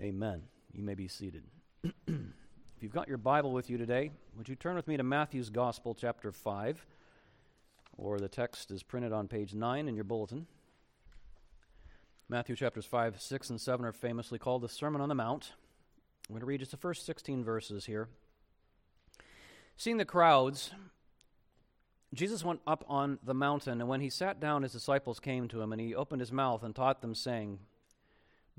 Amen. You may be seated. if you've got your Bible with you today, would you turn with me to Matthew's Gospel, chapter 5, or the text is printed on page 9 in your bulletin. Matthew chapters 5, 6, and 7 are famously called the Sermon on the Mount. I'm going to read just the first 16 verses here. Seeing the crowds, Jesus went up on the mountain, and when he sat down, his disciples came to him, and he opened his mouth and taught them, saying,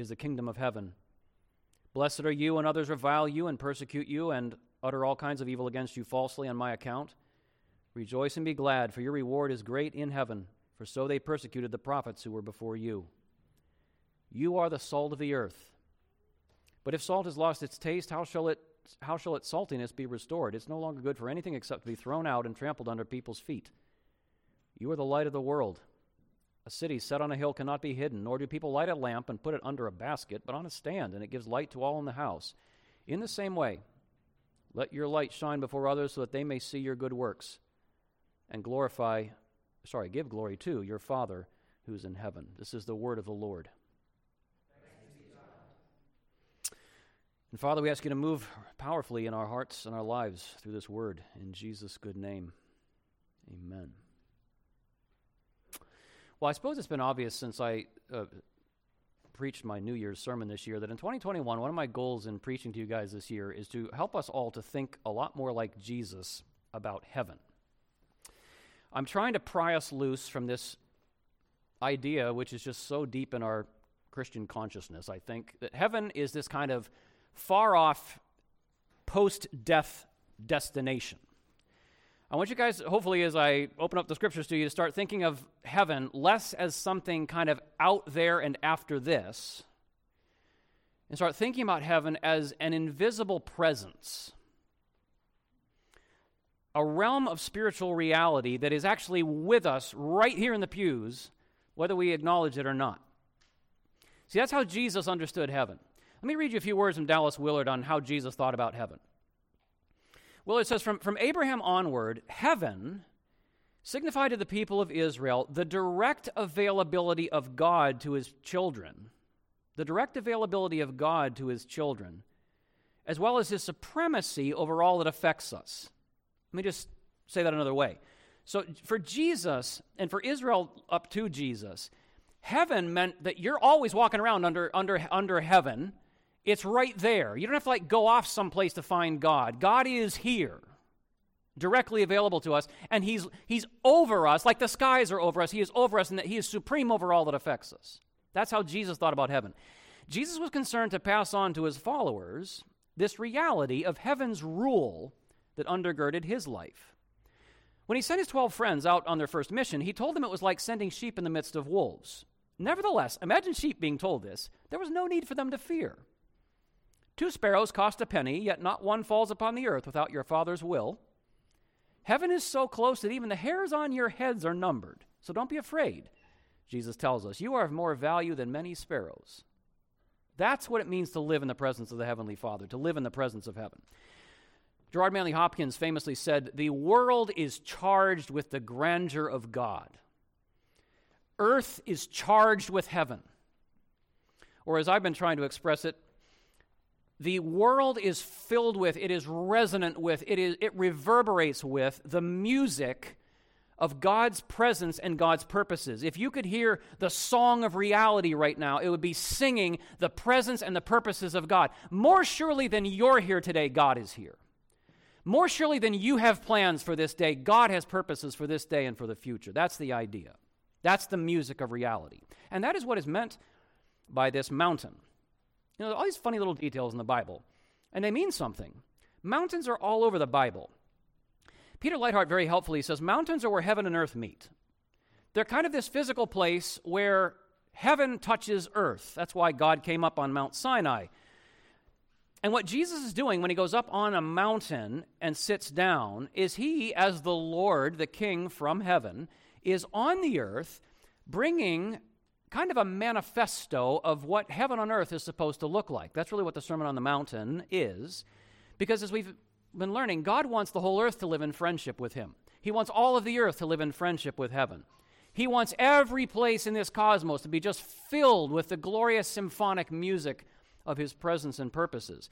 is the kingdom of heaven. Blessed are you when others revile you and persecute you and utter all kinds of evil against you falsely on my account. Rejoice and be glad, for your reward is great in heaven, for so they persecuted the prophets who were before you. You are the salt of the earth. But if salt has lost its taste, how shall, it, how shall its saltiness be restored? It's no longer good for anything except to be thrown out and trampled under people's feet. You are the light of the world. A city set on a hill cannot be hidden, nor do people light a lamp and put it under a basket, but on a stand, and it gives light to all in the house. In the same way, let your light shine before others so that they may see your good works and glorify, sorry, give glory to your Father who's in heaven. This is the word of the Lord. And Father, we ask you to move powerfully in our hearts and our lives through this word. In Jesus' good name, amen. Well, I suppose it's been obvious since I uh, preached my New Year's sermon this year that in 2021, one of my goals in preaching to you guys this year is to help us all to think a lot more like Jesus about heaven. I'm trying to pry us loose from this idea, which is just so deep in our Christian consciousness, I think, that heaven is this kind of far off post death destination. I want you guys, hopefully, as I open up the scriptures to you, to start thinking of heaven less as something kind of out there and after this, and start thinking about heaven as an invisible presence, a realm of spiritual reality that is actually with us right here in the pews, whether we acknowledge it or not. See, that's how Jesus understood heaven. Let me read you a few words from Dallas Willard on how Jesus thought about heaven. Well, it says from, from Abraham onward, heaven signified to the people of Israel the direct availability of God to his children, the direct availability of God to his children, as well as his supremacy over all that affects us. Let me just say that another way. So, for Jesus and for Israel up to Jesus, heaven meant that you're always walking around under, under, under heaven it's right there. You don't have to like go off someplace to find God. God is here, directly available to us, and He's He's over us, like the skies are over us. He is over us, and that He is supreme over all that affects us. That's how Jesus thought about heaven. Jesus was concerned to pass on to his followers this reality of heaven's rule that undergirded his life. When he sent his 12 friends out on their first mission, he told them it was like sending sheep in the midst of wolves. Nevertheless, imagine sheep being told this. There was no need for them to fear. Two sparrows cost a penny, yet not one falls upon the earth without your Father's will. Heaven is so close that even the hairs on your heads are numbered. So don't be afraid. Jesus tells us, You are of more value than many sparrows. That's what it means to live in the presence of the Heavenly Father, to live in the presence of heaven. Gerard Manley Hopkins famously said, The world is charged with the grandeur of God. Earth is charged with heaven. Or, as I've been trying to express it, the world is filled with, it is resonant with, it, is, it reverberates with the music of God's presence and God's purposes. If you could hear the song of reality right now, it would be singing the presence and the purposes of God. More surely than you're here today, God is here. More surely than you have plans for this day, God has purposes for this day and for the future. That's the idea. That's the music of reality. And that is what is meant by this mountain. You know, there are all these funny little details in the Bible, and they mean something. Mountains are all over the Bible. Peter Leithart very helpfully says mountains are where heaven and earth meet. They're kind of this physical place where heaven touches earth. That's why God came up on Mount Sinai. And what Jesus is doing when he goes up on a mountain and sits down is he, as the Lord, the King from heaven, is on the earth bringing kind of a manifesto of what heaven on earth is supposed to look like. That's really what the Sermon on the Mountain is. Because as we've been learning, God wants the whole earth to live in friendship with him. He wants all of the earth to live in friendship with heaven. He wants every place in this cosmos to be just filled with the glorious symphonic music of his presence and purposes.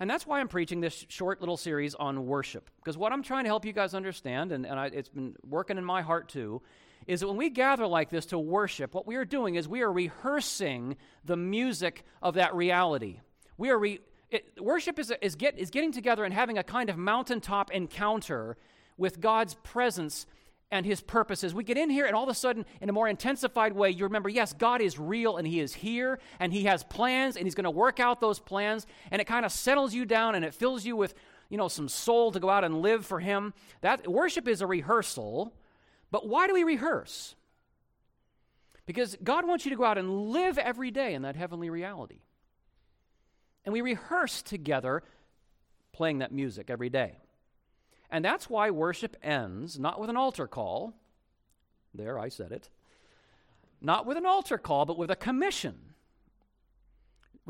And that's why I'm preaching this short little series on worship. Because what I'm trying to help you guys understand, and, and I, it's been working in my heart too, is that when we gather like this to worship, what we are doing is we are rehearsing the music of that reality. We are re- it, worship is, is, get, is getting together and having a kind of mountaintop encounter with God's presence and his purposes. We get in here, and all of a sudden, in a more intensified way, you remember, yes, God is real and he is here and he has plans and he's going to work out those plans. And it kind of settles you down and it fills you with, you know, some soul to go out and live for him. That worship is a rehearsal. But why do we rehearse? Because God wants you to go out and live every day in that heavenly reality. And we rehearse together playing that music every day. And that's why worship ends not with an altar call. There, I said it. Not with an altar call, but with a commission.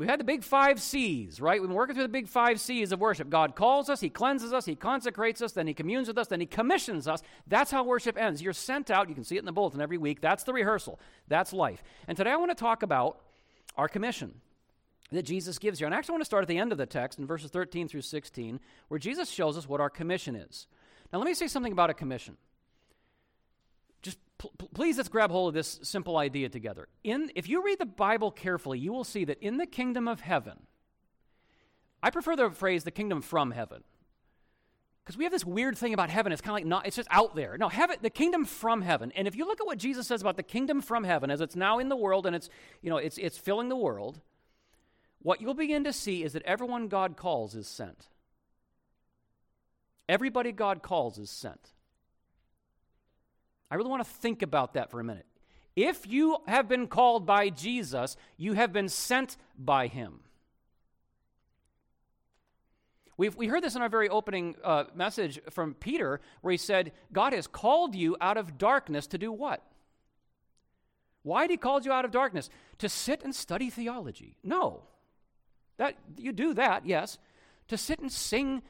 We had the big five C's, right? We've been working through the big five C's of worship. God calls us, He cleanses us, He consecrates us, then He communes with us, then He commissions us. That's how worship ends. You're sent out. You can see it in the bulletin every week. That's the rehearsal. That's life. And today I want to talk about our commission that Jesus gives here. And I actually want to start at the end of the text in verses 13 through 16, where Jesus shows us what our commission is. Now, let me say something about a commission. Please let's grab hold of this simple idea together. In, if you read the Bible carefully, you will see that in the kingdom of heaven, I prefer the phrase the kingdom from heaven. Because we have this weird thing about heaven, it's kind of like not, it's just out there. No, heaven, the kingdom from heaven. And if you look at what Jesus says about the kingdom from heaven, as it's now in the world and it's, you know, it's, it's filling the world, what you'll begin to see is that everyone God calls is sent. Everybody God calls is sent. I really want to think about that for a minute. If you have been called by Jesus, you have been sent by him. We've, we heard this in our very opening uh, message from Peter, where he said, God has called you out of darkness to do what? Why did he call you out of darkness? To sit and study theology. No. That you do that, yes. To sit and sing,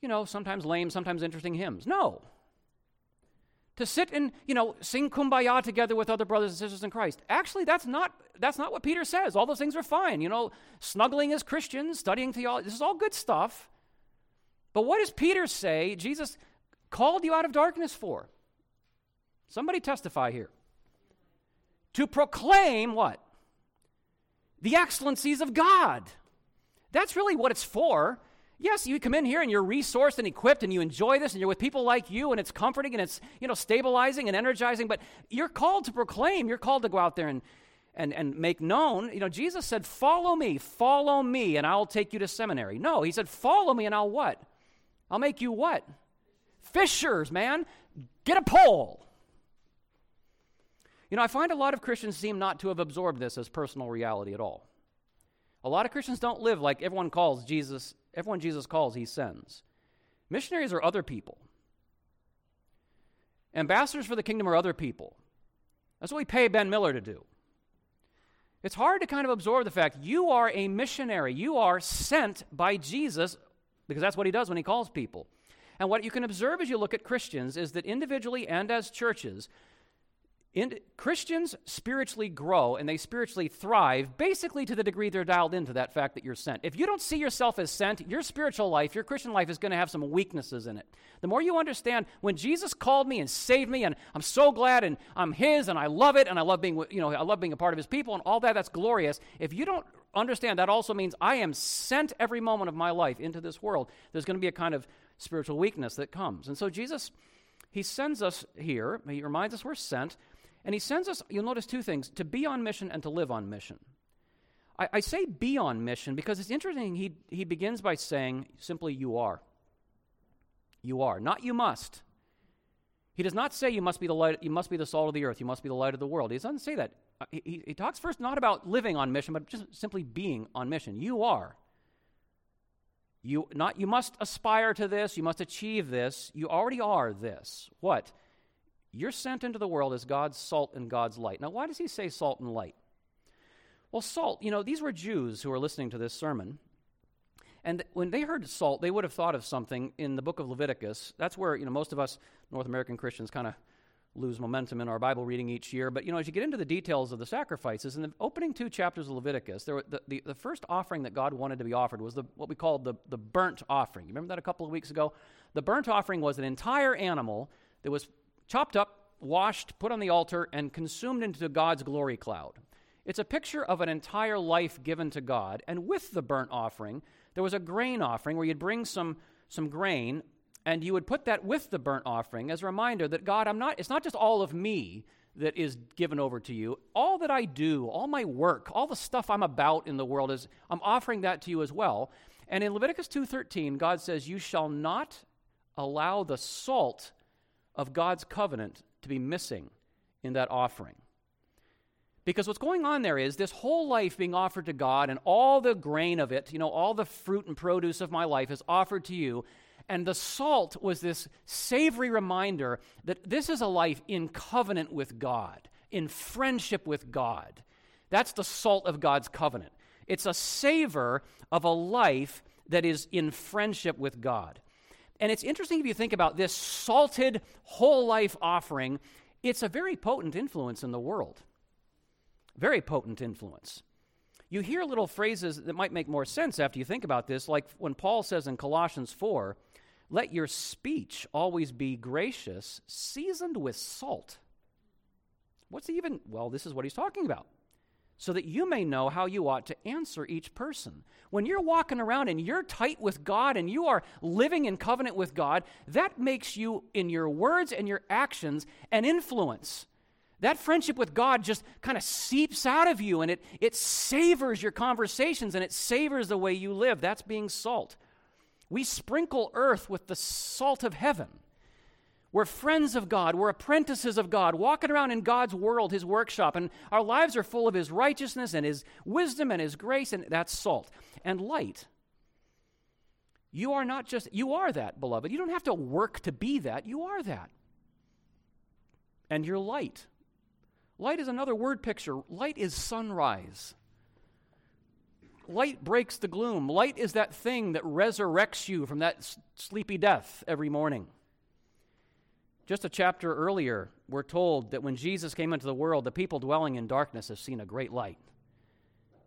you know, sometimes lame, sometimes interesting hymns. No. To sit and, you know, sing kumbaya together with other brothers and sisters in Christ. Actually, that's not that's not what Peter says. All those things are fine. You know, snuggling as Christians, studying theology, this is all good stuff. But what does Peter say Jesus called you out of darkness for? Somebody testify here. To proclaim what? The excellencies of God. That's really what it's for. Yes, you come in here and you're resourced and equipped and you enjoy this and you're with people like you and it's comforting and it's, you know, stabilizing and energizing, but you're called to proclaim. You're called to go out there and and, and make known. You know, Jesus said, Follow me, follow me, and I'll take you to seminary. No, he said, Follow me, and I'll what? I'll make you what? Fishers, man. Get a pole. You know, I find a lot of Christians seem not to have absorbed this as personal reality at all. A lot of Christians don't live like everyone calls Jesus, everyone Jesus calls, he sends. Missionaries are other people. Ambassadors for the kingdom are other people. That's what we pay Ben Miller to do. It's hard to kind of absorb the fact you are a missionary. You are sent by Jesus because that's what he does when he calls people. And what you can observe as you look at Christians is that individually and as churches, in, Christians spiritually grow and they spiritually thrive basically to the degree they're dialed into that fact that you're sent. If you don't see yourself as sent, your spiritual life, your Christian life is going to have some weaknesses in it. The more you understand when Jesus called me and saved me and I'm so glad and I'm his and I love it and I love being you know I love being a part of his people and all that that's glorious. If you don't understand that also means I am sent every moment of my life into this world, there's going to be a kind of spiritual weakness that comes. And so Jesus he sends us here, he reminds us we're sent and he sends us, you'll notice two things to be on mission and to live on mission. I, I say be on mission because it's interesting. He, he begins by saying simply, You are. You are, not you must. He does not say you must be the light, you must be the salt of the earth, you must be the light of the world. He doesn't say that. Uh, he, he talks first not about living on mission, but just simply being on mission. You are. You, not, you must aspire to this, you must achieve this. You already are this. What? You're sent into the world as God's salt and God's light. Now, why does he say salt and light? Well, salt, you know, these were Jews who were listening to this sermon. And when they heard salt, they would have thought of something in the book of Leviticus. That's where, you know, most of us North American Christians kind of lose momentum in our Bible reading each year. But, you know, as you get into the details of the sacrifices, in the opening two chapters of Leviticus, there the, the, the, first offering that God wanted to be offered was the, what we called the, the burnt offering. You remember that a couple of weeks ago? The burnt offering was an entire animal that was chopped up, washed, put on the altar, and consumed into God's glory cloud. It's a picture of an entire life given to God. And with the burnt offering, there was a grain offering where you'd bring some, some grain and you would put that with the burnt offering as a reminder that God, I'm not, it's not just all of me that is given over to you. All that I do, all my work, all the stuff I'm about in the world is I'm offering that to you as well. And in Leviticus 2:13, God says, "You shall not allow the salt of God's covenant to be missing in that offering." Because what's going on there is this whole life being offered to God and all the grain of it, you know, all the fruit and produce of my life is offered to you. And the salt was this savory reminder that this is a life in covenant with God, in friendship with God. That's the salt of God's covenant. It's a savor of a life that is in friendship with God. And it's interesting if you think about this salted whole life offering, it's a very potent influence in the world. Very potent influence. You hear little phrases that might make more sense after you think about this, like when Paul says in Colossians 4, let your speech always be gracious, seasoned with salt. What's even? Well, this is what he's talking about. So that you may know how you ought to answer each person. When you're walking around and you're tight with God and you are living in covenant with God, that makes you, in your words and your actions, an influence that friendship with God just kind of seeps out of you and it, it savors your conversations and it savors the way you live. That's being salt. We sprinkle earth with the salt of heaven. We're friends of God. We're apprentices of God, walking around in God's world, His workshop, and our lives are full of His righteousness and His wisdom and His grace, and that's salt. And light. You are not just, you are that, beloved. You don't have to work to be that. You are that. And you're light. Light is another word picture. Light is sunrise. Light breaks the gloom. Light is that thing that resurrects you from that sleepy death every morning. Just a chapter earlier, we're told that when Jesus came into the world, the people dwelling in darkness have seen a great light.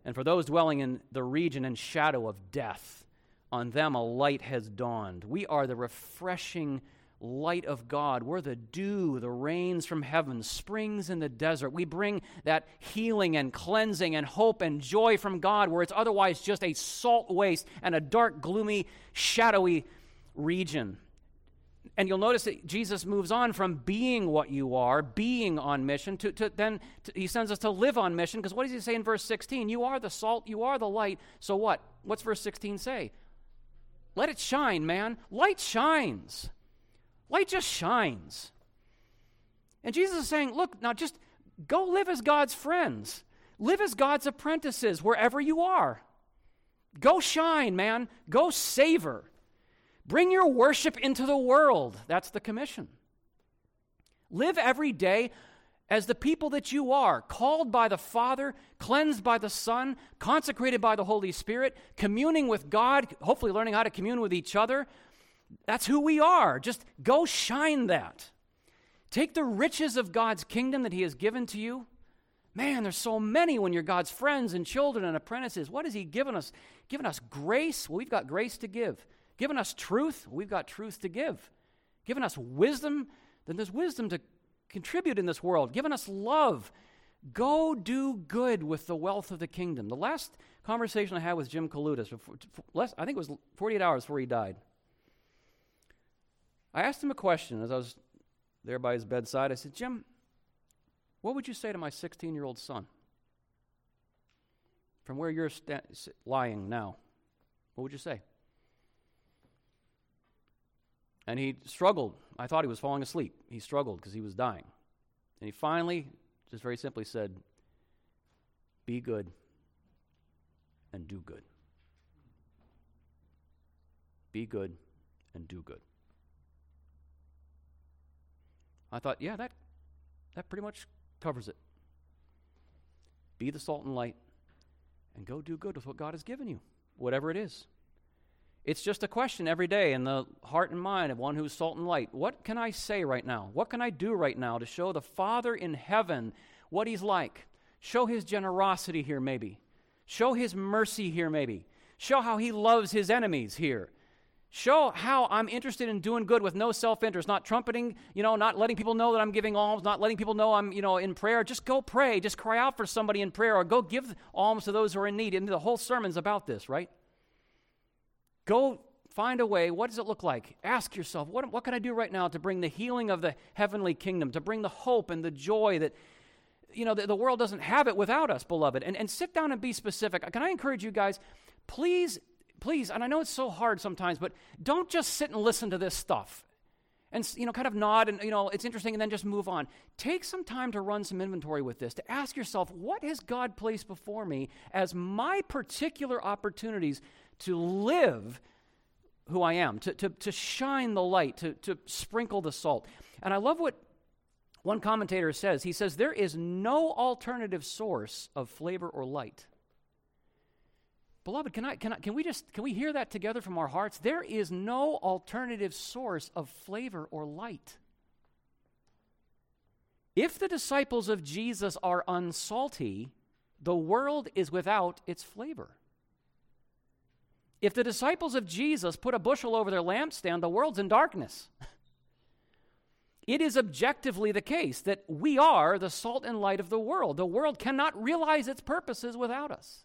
And for those dwelling in the region and shadow of death, on them a light has dawned. We are the refreshing light of God. We're the dew, the rains from heaven, springs in the desert. We bring that healing and cleansing and hope and joy from God where it's otherwise just a salt waste and a dark, gloomy, shadowy region. And you'll notice that Jesus moves on from being what you are, being on mission, to, to then to, he sends us to live on mission. Because what does he say in verse 16? You are the salt, you are the light. So what? What's verse 16 say? Let it shine, man. Light shines. Light just shines. And Jesus is saying, look, now just go live as God's friends, live as God's apprentices wherever you are. Go shine, man. Go savor. Bring your worship into the world. That's the commission. Live every day as the people that you are, called by the Father, cleansed by the Son, consecrated by the Holy Spirit, communing with God, hopefully learning how to commune with each other, that's who we are. Just go shine that. Take the riches of God's kingdom that He has given to you. Man, there's so many when you're God's friends and children and apprentices. What has He given us? Given us grace? Well, we've got grace to give. Given us truth? We've got truth to give. Given us wisdom? Then there's wisdom to contribute in this world. Given us love. Go do good with the wealth of the kingdom. The last conversation I had with Jim Kalutis, I think it was 48 hours before he died. I asked him a question as I was there by his bedside. I said, Jim, what would you say to my 16 year old son? From where you're lying now, what would you say? And he struggled. I thought he was falling asleep. He struggled because he was dying. And he finally, just very simply said, Be good and do good. be good and do good. I thought, yeah, that, that pretty much covers it. Be the salt and light and go do good with what God has given you, whatever it is. It's just a question every day in the heart and mind of one who's salt and light. What can I say right now? What can I do right now to show the Father in heaven what He's like? Show His generosity here, maybe. Show His mercy here, maybe. Show how He loves His enemies here. Show how I'm interested in doing good with no self interest, not trumpeting, you know, not letting people know that I'm giving alms, not letting people know I'm, you know, in prayer. Just go pray. Just cry out for somebody in prayer or go give alms to those who are in need. And the whole sermon's about this, right? Go find a way. What does it look like? Ask yourself, what, what can I do right now to bring the healing of the heavenly kingdom, to bring the hope and the joy that, you know, the, the world doesn't have it without us, beloved? And, and sit down and be specific. Can I encourage you guys, please please, and I know it's so hard sometimes, but don't just sit and listen to this stuff and you know kind of nod and you know it's interesting and then just move on take some time to run some inventory with this to ask yourself what has god placed before me as my particular opportunities to live who i am to, to, to shine the light to, to sprinkle the salt and i love what one commentator says he says there is no alternative source of flavor or light Beloved, can, I, can, I, can we just can we hear that together from our hearts? There is no alternative source of flavor or light. If the disciples of Jesus are unsalty, the world is without its flavor. If the disciples of Jesus put a bushel over their lampstand, the world's in darkness. It is objectively the case that we are the salt and light of the world. The world cannot realize its purposes without us.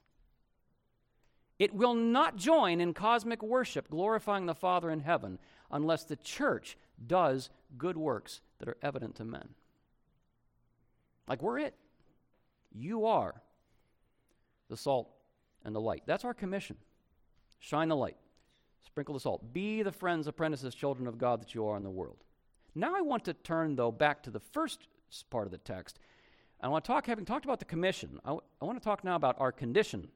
It will not join in cosmic worship, glorifying the Father in heaven, unless the church does good works that are evident to men. Like we're it. You are the salt and the light. That's our commission. Shine the light, sprinkle the salt. Be the friends, apprentices, children of God that you are in the world. Now I want to turn, though, back to the first part of the text. I want to talk, having talked about the commission, I, w- I want to talk now about our condition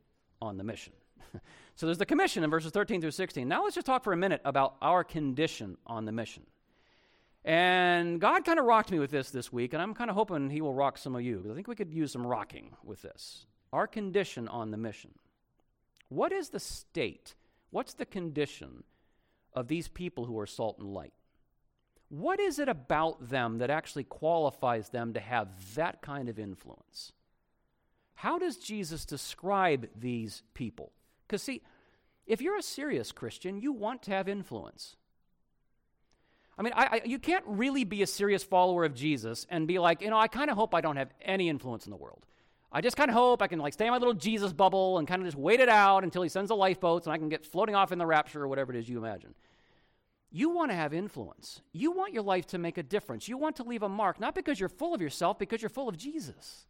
on the mission. so there's the commission in verses 13 through 16. Now let's just talk for a minute about our condition on the mission. And God kind of rocked me with this this week, and I'm kind of hoping He will rock some of you, because I think we could use some rocking with this. Our condition on the mission. What is the state? What's the condition of these people who are salt and light? What is it about them that actually qualifies them to have that kind of influence? How does Jesus describe these people? Because, see, if you're a serious Christian, you want to have influence. I mean, I, I, you can't really be a serious follower of Jesus and be like, you know, I kind of hope I don't have any influence in the world. I just kind of hope I can like stay in my little Jesus bubble and kind of just wait it out until he sends the lifeboats and I can get floating off in the rapture or whatever it is you imagine. You want to have influence. You want your life to make a difference. You want to leave a mark, not because you're full of yourself, because you're full of Jesus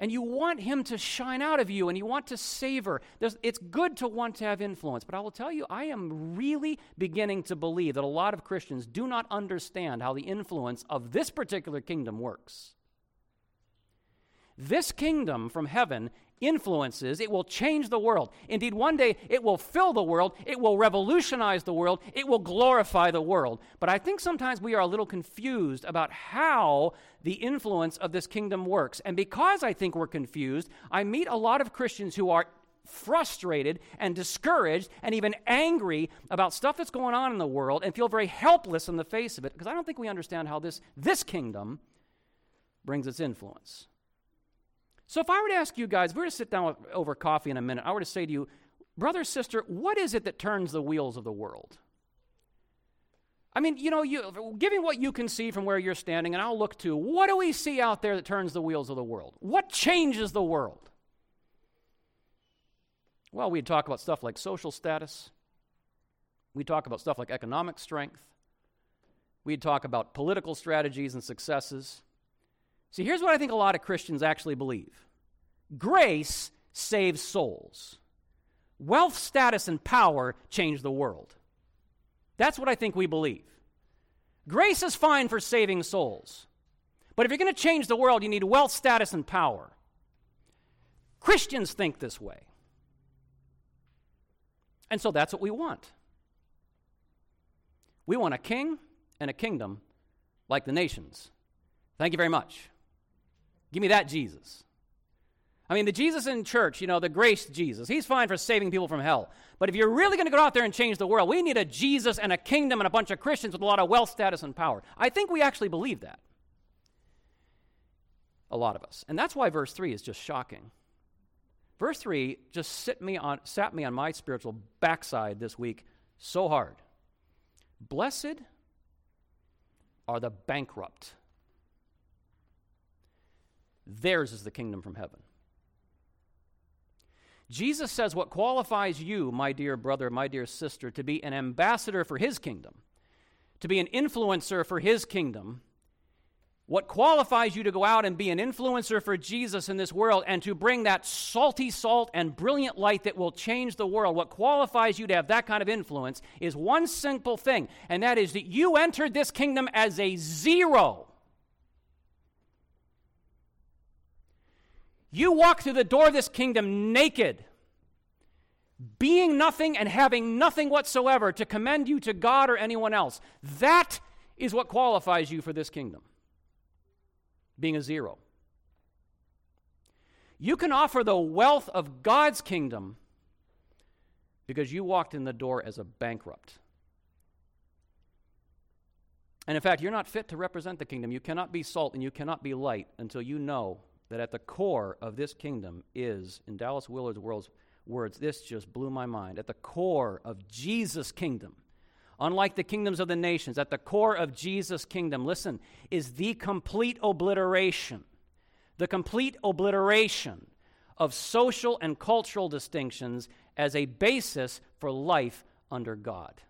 and you want him to shine out of you and you want to savor. There's, it's good to want to have influence, but I will tell you, I am really beginning to believe that a lot of Christians do not understand how the influence of this particular kingdom works. This kingdom from heaven influences, it will change the world. Indeed, one day it will fill the world, it will revolutionize the world, it will glorify the world. But I think sometimes we are a little confused about how the influence of this kingdom works. And because I think we're confused, I meet a lot of Christians who are frustrated and discouraged and even angry about stuff that's going on in the world and feel very helpless in the face of it because I don't think we understand how this, this kingdom brings its influence. So if I were to ask you guys, if we were to sit down over coffee in a minute, I were to say to you, brother, sister, what is it that turns the wheels of the world? I mean, you know, you, giving what you can see from where you're standing, and I'll look to, what do we see out there that turns the wheels of the world? What changes the world? Well, we'd talk about stuff like social status. We'd talk about stuff like economic strength. We'd talk about political strategies and successes. See, here's what I think a lot of Christians actually believe grace saves souls, wealth, status, and power change the world. That's what I think we believe. Grace is fine for saving souls. But if you're going to change the world, you need wealth, status, and power. Christians think this way. And so that's what we want. We want a king and a kingdom like the nations. Thank you very much. Give me that Jesus. I mean, the Jesus in church, you know, the grace Jesus, he's fine for saving people from hell. But if you're really going to go out there and change the world, we need a Jesus and a kingdom and a bunch of Christians with a lot of wealth, status, and power. I think we actually believe that. A lot of us. And that's why verse 3 is just shocking. Verse 3 just sit me on, sat me on my spiritual backside this week so hard. Blessed are the bankrupt. Theirs is the kingdom from heaven. Jesus says what qualifies you, my dear brother, my dear sister, to be an ambassador for his kingdom, to be an influencer for his kingdom, what qualifies you to go out and be an influencer for Jesus in this world and to bring that salty salt and brilliant light that will change the world, what qualifies you to have that kind of influence is one simple thing, and that is that you entered this kingdom as a zero. You walk through the door of this kingdom naked, being nothing and having nothing whatsoever to commend you to God or anyone else. That is what qualifies you for this kingdom being a zero. You can offer the wealth of God's kingdom because you walked in the door as a bankrupt. And in fact, you're not fit to represent the kingdom. You cannot be salt and you cannot be light until you know that at the core of this kingdom is, in Dallas Willard's words, this just blew my mind. At the core of Jesus' kingdom unlike the kingdoms of the nations, at the core of Jesus' kingdom, listen, is the complete obliteration, the complete obliteration of social and cultural distinctions as a basis for life under God.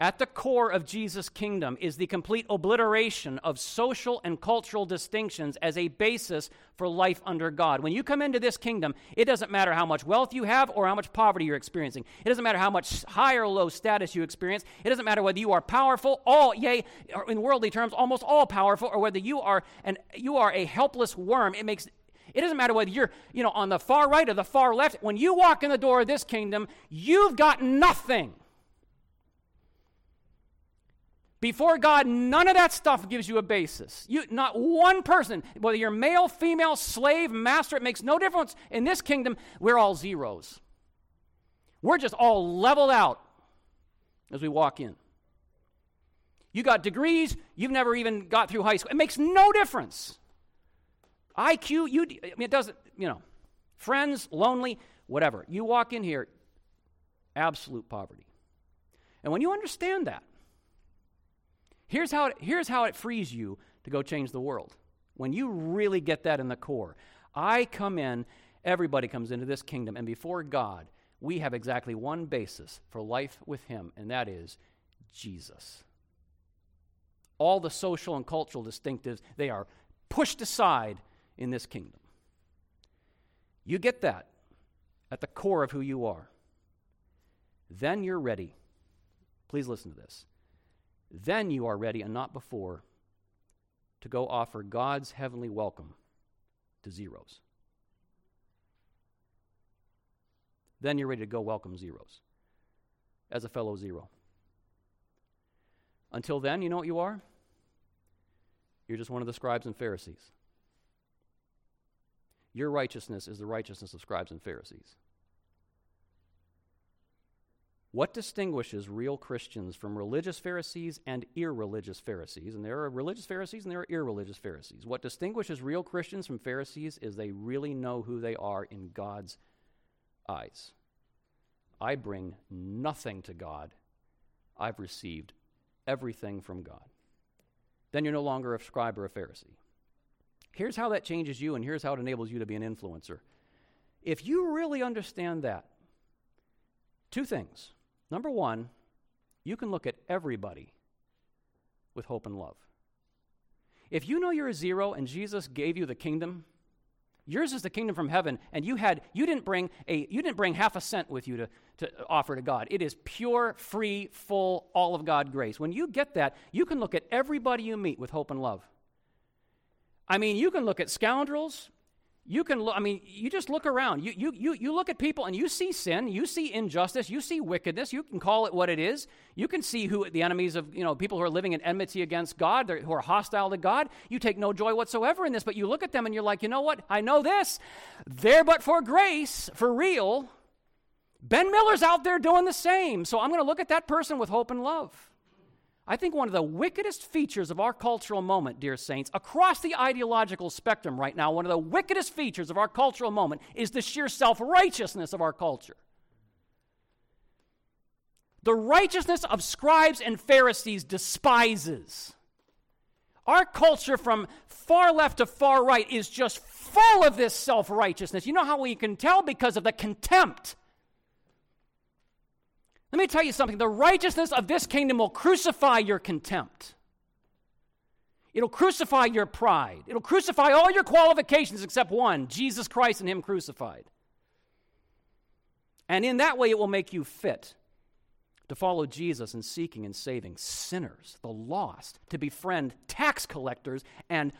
At the core of Jesus' kingdom is the complete obliteration of social and cultural distinctions as a basis for life under God. When you come into this kingdom, it doesn't matter how much wealth you have or how much poverty you're experiencing. It doesn't matter how much high or low status you experience. It doesn't matter whether you are powerful, all yea, in worldly terms, almost all powerful, or whether you are and you are a helpless worm. It makes it doesn't matter whether you're, you know, on the far right or the far left. When you walk in the door of this kingdom, you've got nothing. Before God, none of that stuff gives you a basis. You, not one person, whether you're male, female, slave, master, it makes no difference. In this kingdom, we're all zeros. We're just all leveled out as we walk in. You got degrees, you've never even got through high school. It makes no difference. IQ, you, I mean, it doesn't, you know, friends, lonely, whatever. You walk in here, absolute poverty. And when you understand that, Here's how, it, here's how it frees you to go change the world. When you really get that in the core, I come in, everybody comes into this kingdom, and before God, we have exactly one basis for life with Him, and that is Jesus. All the social and cultural distinctives, they are pushed aside in this kingdom. You get that at the core of who you are. Then you're ready. Please listen to this. Then you are ready, and not before, to go offer God's heavenly welcome to zeros. Then you're ready to go welcome zeros as a fellow zero. Until then, you know what you are? You're just one of the scribes and Pharisees. Your righteousness is the righteousness of scribes and Pharisees. What distinguishes real Christians from religious Pharisees and irreligious Pharisees? And there are religious Pharisees and there are irreligious Pharisees. What distinguishes real Christians from Pharisees is they really know who they are in God's eyes. I bring nothing to God, I've received everything from God. Then you're no longer a scribe or a Pharisee. Here's how that changes you, and here's how it enables you to be an influencer. If you really understand that, two things. Number one, you can look at everybody with hope and love. If you know you're a zero and Jesus gave you the kingdom, yours is the kingdom from heaven, and you had you didn't bring a you didn't bring half a cent with you to, to offer to God. It is pure, free, full, all of God grace. When you get that, you can look at everybody you meet with hope and love. I mean, you can look at scoundrels, you can look, I mean, you just look around. You, you, you, you look at people and you see sin, you see injustice, you see wickedness. You can call it what it is. You can see who the enemies of, you know, people who are living in enmity against God, who are hostile to God. You take no joy whatsoever in this, but you look at them and you're like, you know what? I know this. There but for grace, for real. Ben Miller's out there doing the same. So I'm going to look at that person with hope and love. I think one of the wickedest features of our cultural moment, dear saints, across the ideological spectrum right now, one of the wickedest features of our cultural moment is the sheer self righteousness of our culture. The righteousness of scribes and Pharisees despises. Our culture from far left to far right is just full of this self righteousness. You know how we can tell? Because of the contempt let me tell you something the righteousness of this kingdom will crucify your contempt. It'll crucify your pride. It'll crucify all your qualifications except one Jesus Christ and Him crucified. And in that way, it will make you fit to follow Jesus in seeking and saving sinners, the lost, to befriend tax collectors and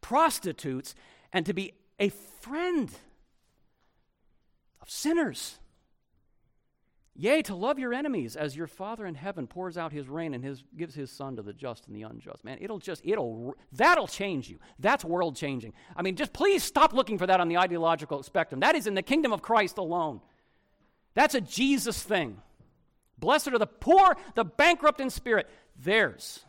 prostitutes, and to be a friend of sinners. Yea, to love your enemies as your Father in heaven pours out his rain and his, gives his son to the just and the unjust. Man, it'll just, it'll, that'll change you. That's world changing. I mean, just please stop looking for that on the ideological spectrum. That is in the kingdom of Christ alone. That's a Jesus thing. Blessed are the poor, the bankrupt in spirit. Theirs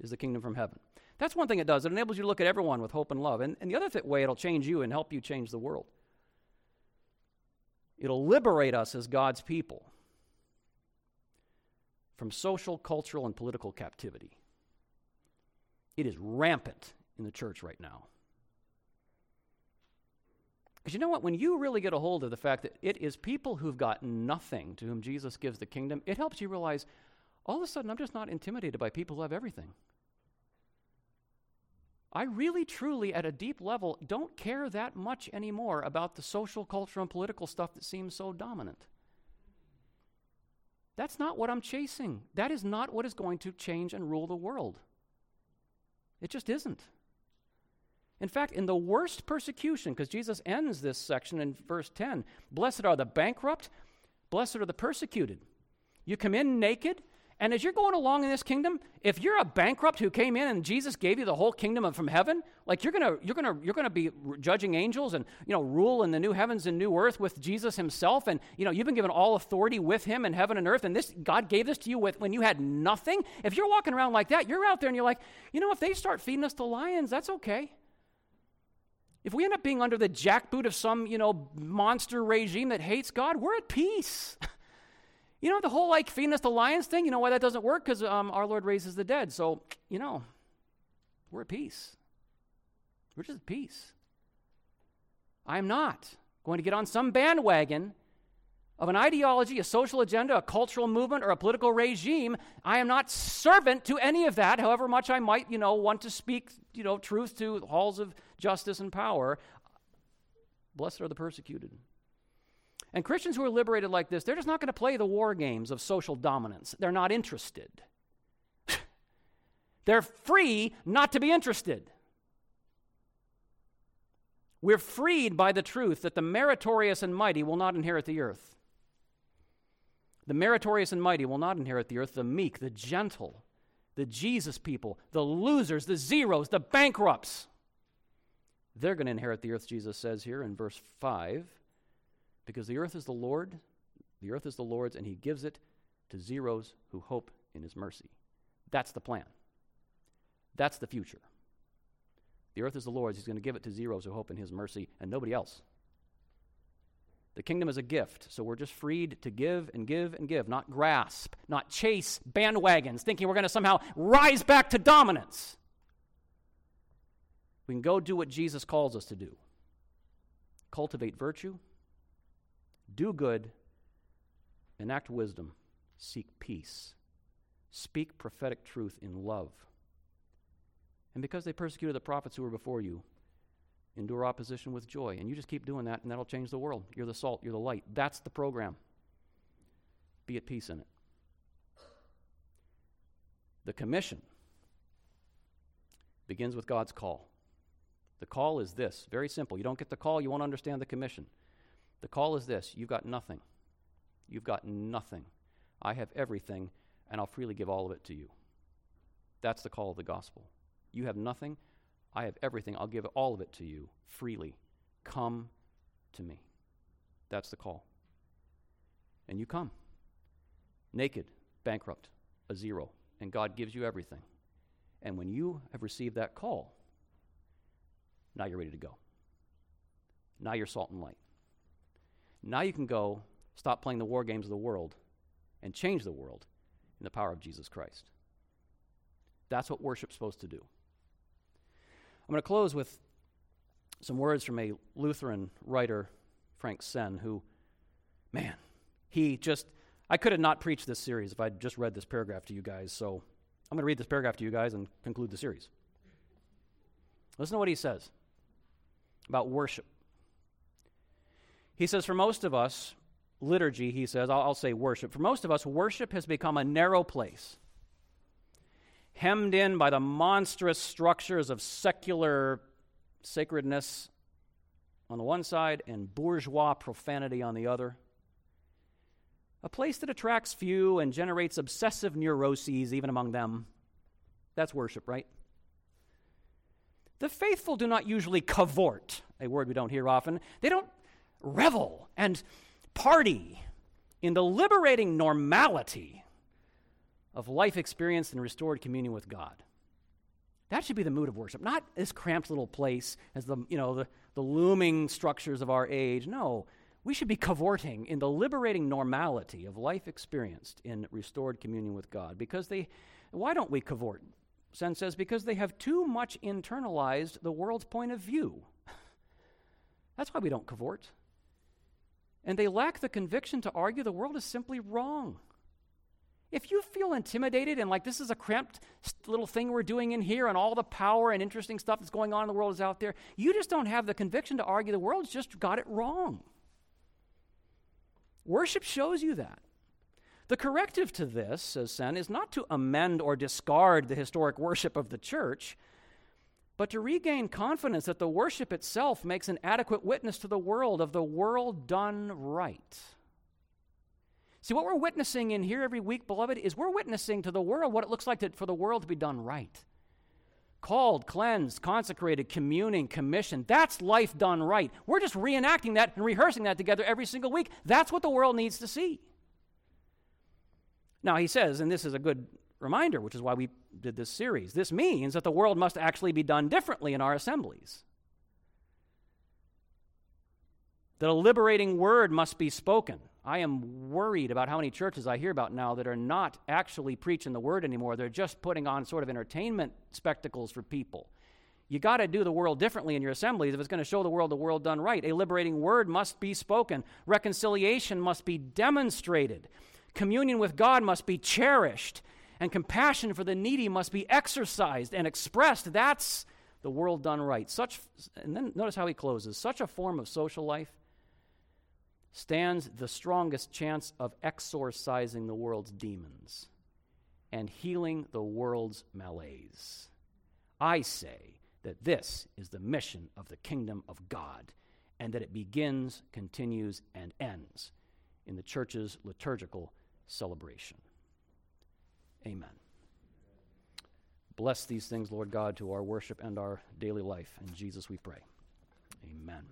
is the kingdom from heaven. That's one thing it does. It enables you to look at everyone with hope and love. And, and the other th- way it'll change you and help you change the world It'll liberate us as God's people from social, cultural, and political captivity. It is rampant in the church right now. Because you know what? When you really get a hold of the fact that it is people who've got nothing to whom Jesus gives the kingdom, it helps you realize all of a sudden I'm just not intimidated by people who have everything. I really, truly, at a deep level, don't care that much anymore about the social, cultural, and political stuff that seems so dominant. That's not what I'm chasing. That is not what is going to change and rule the world. It just isn't. In fact, in the worst persecution, because Jesus ends this section in verse 10 Blessed are the bankrupt, blessed are the persecuted. You come in naked, and as you're going along in this kingdom, if you're a bankrupt who came in and Jesus gave you the whole kingdom of, from heaven, like you're gonna you're gonna you're gonna be judging angels and you know rule in the new heavens and new earth with Jesus Himself, and you know you've been given all authority with Him in heaven and earth, and this God gave this to you with when you had nothing. If you're walking around like that, you're out there and you're like, you know, if they start feeding us to lions, that's okay. If we end up being under the jackboot of some you know monster regime that hates God, we're at peace. You know, the whole like feeding us the lions thing, you know why that doesn't work? Because um, our Lord raises the dead. So, you know, we're at peace. We're just at peace. I am not going to get on some bandwagon of an ideology, a social agenda, a cultural movement, or a political regime. I am not servant to any of that, however much I might, you know, want to speak, you know, truth to halls of justice and power. Blessed are the persecuted. And Christians who are liberated like this, they're just not going to play the war games of social dominance. They're not interested. they're free not to be interested. We're freed by the truth that the meritorious and mighty will not inherit the earth. The meritorious and mighty will not inherit the earth. The meek, the gentle, the Jesus people, the losers, the zeros, the bankrupts, they're going to inherit the earth, Jesus says here in verse 5. Because the earth is the Lord, the earth is the Lord's, and he gives it to zeros who hope in his mercy. That's the plan. That's the future. The earth is the Lord's. He's going to give it to zeros who hope in his mercy and nobody else. The kingdom is a gift, so we're just freed to give and give and give, not grasp, not chase bandwagons, thinking we're going to somehow rise back to dominance. We can go do what Jesus calls us to do cultivate virtue, do good, enact wisdom, seek peace, speak prophetic truth in love. And because they persecuted the prophets who were before you, endure opposition with joy. And you just keep doing that, and that'll change the world. You're the salt, you're the light. That's the program. Be at peace in it. The commission begins with God's call. The call is this very simple. You don't get the call, you won't understand the commission. The call is this you've got nothing. You've got nothing. I have everything, and I'll freely give all of it to you. That's the call of the gospel. You have nothing. I have everything. I'll give all of it to you freely. Come to me. That's the call. And you come. Naked, bankrupt, a zero. And God gives you everything. And when you have received that call, now you're ready to go. Now you're salt and light. Now you can go stop playing the war games of the world and change the world in the power of Jesus Christ. That's what worship's supposed to do. I'm going to close with some words from a Lutheran writer, Frank Senn, who, man, he just, I could have not preached this series if I'd just read this paragraph to you guys, so I'm going to read this paragraph to you guys and conclude the series. Listen to what he says about worship. He says, For most of us, liturgy, he says, I'll, I'll, say worship. For most of us, worship has become a narrow place, hemmed in by the monstrous structures of secular sacredness on the one side and bourgeois profanity on the other. A place that attracts few and generates obsessive neuroses even among them. That's worship, right? The faithful do not usually cavort, a word we don't hear often. They don't revel and party in the liberating normality of life experienced in restored communion with God. That should be the mood of worship, not this cramped little place as the, you know, the, the looming structures of our age. No, we should be cavorting in the liberating normality of life experienced in restored communion with God. Because they, why don't we cavort? Senn says, because they have too much internalized the world's point of view. That's why we don't cavort. And they lack the conviction to argue the world is simply wrong. If you feel intimidated and like this is a cramped little thing we're doing in here and all the power and interesting stuff that's going on in the world is out there, you just don't have the conviction to argue the world's just got it wrong. Worship shows you that. The corrective to this, says Senn, is not to amend or discard the historic worship of the church, but to regain confidence that the worship itself makes an adequate witness to the world of the world done right. See, what we're witnessing in here every week, beloved, is we're witnessing to the world what it looks like to, for the world to be done right. Called, cleansed, consecrated, communing, commissioned. That's life done right. We're just reenacting that and rehearsing that together every single week. That's what the world needs to see. Now, he says, and this is a good reminder, which is why we did this series this means that the world must actually be done differently in our assemblies. That a liberating word must be spoken. I am worried about how many churches I hear about now that are not actually preaching the word anymore. They're just putting on sort of entertainment spectacles for people. You got to do the world differently in your assemblies if it's going to show the world the world done right. A liberating word must be spoken, reconciliation must be demonstrated, communion with God must be cherished, and compassion for the needy must be exercised and expressed. That's the world done right. Such, and then notice how he closes such a form of social life stands the strongest chance of exorcising the world's demons and healing the world's malaise. I say that this is the mission of the kingdom of God, and that it begins, continues, and ends in the church's liturgical celebration. Amen. Bless these things, Lord God, to our worship and our daily life. In Jesus we pray. Amen.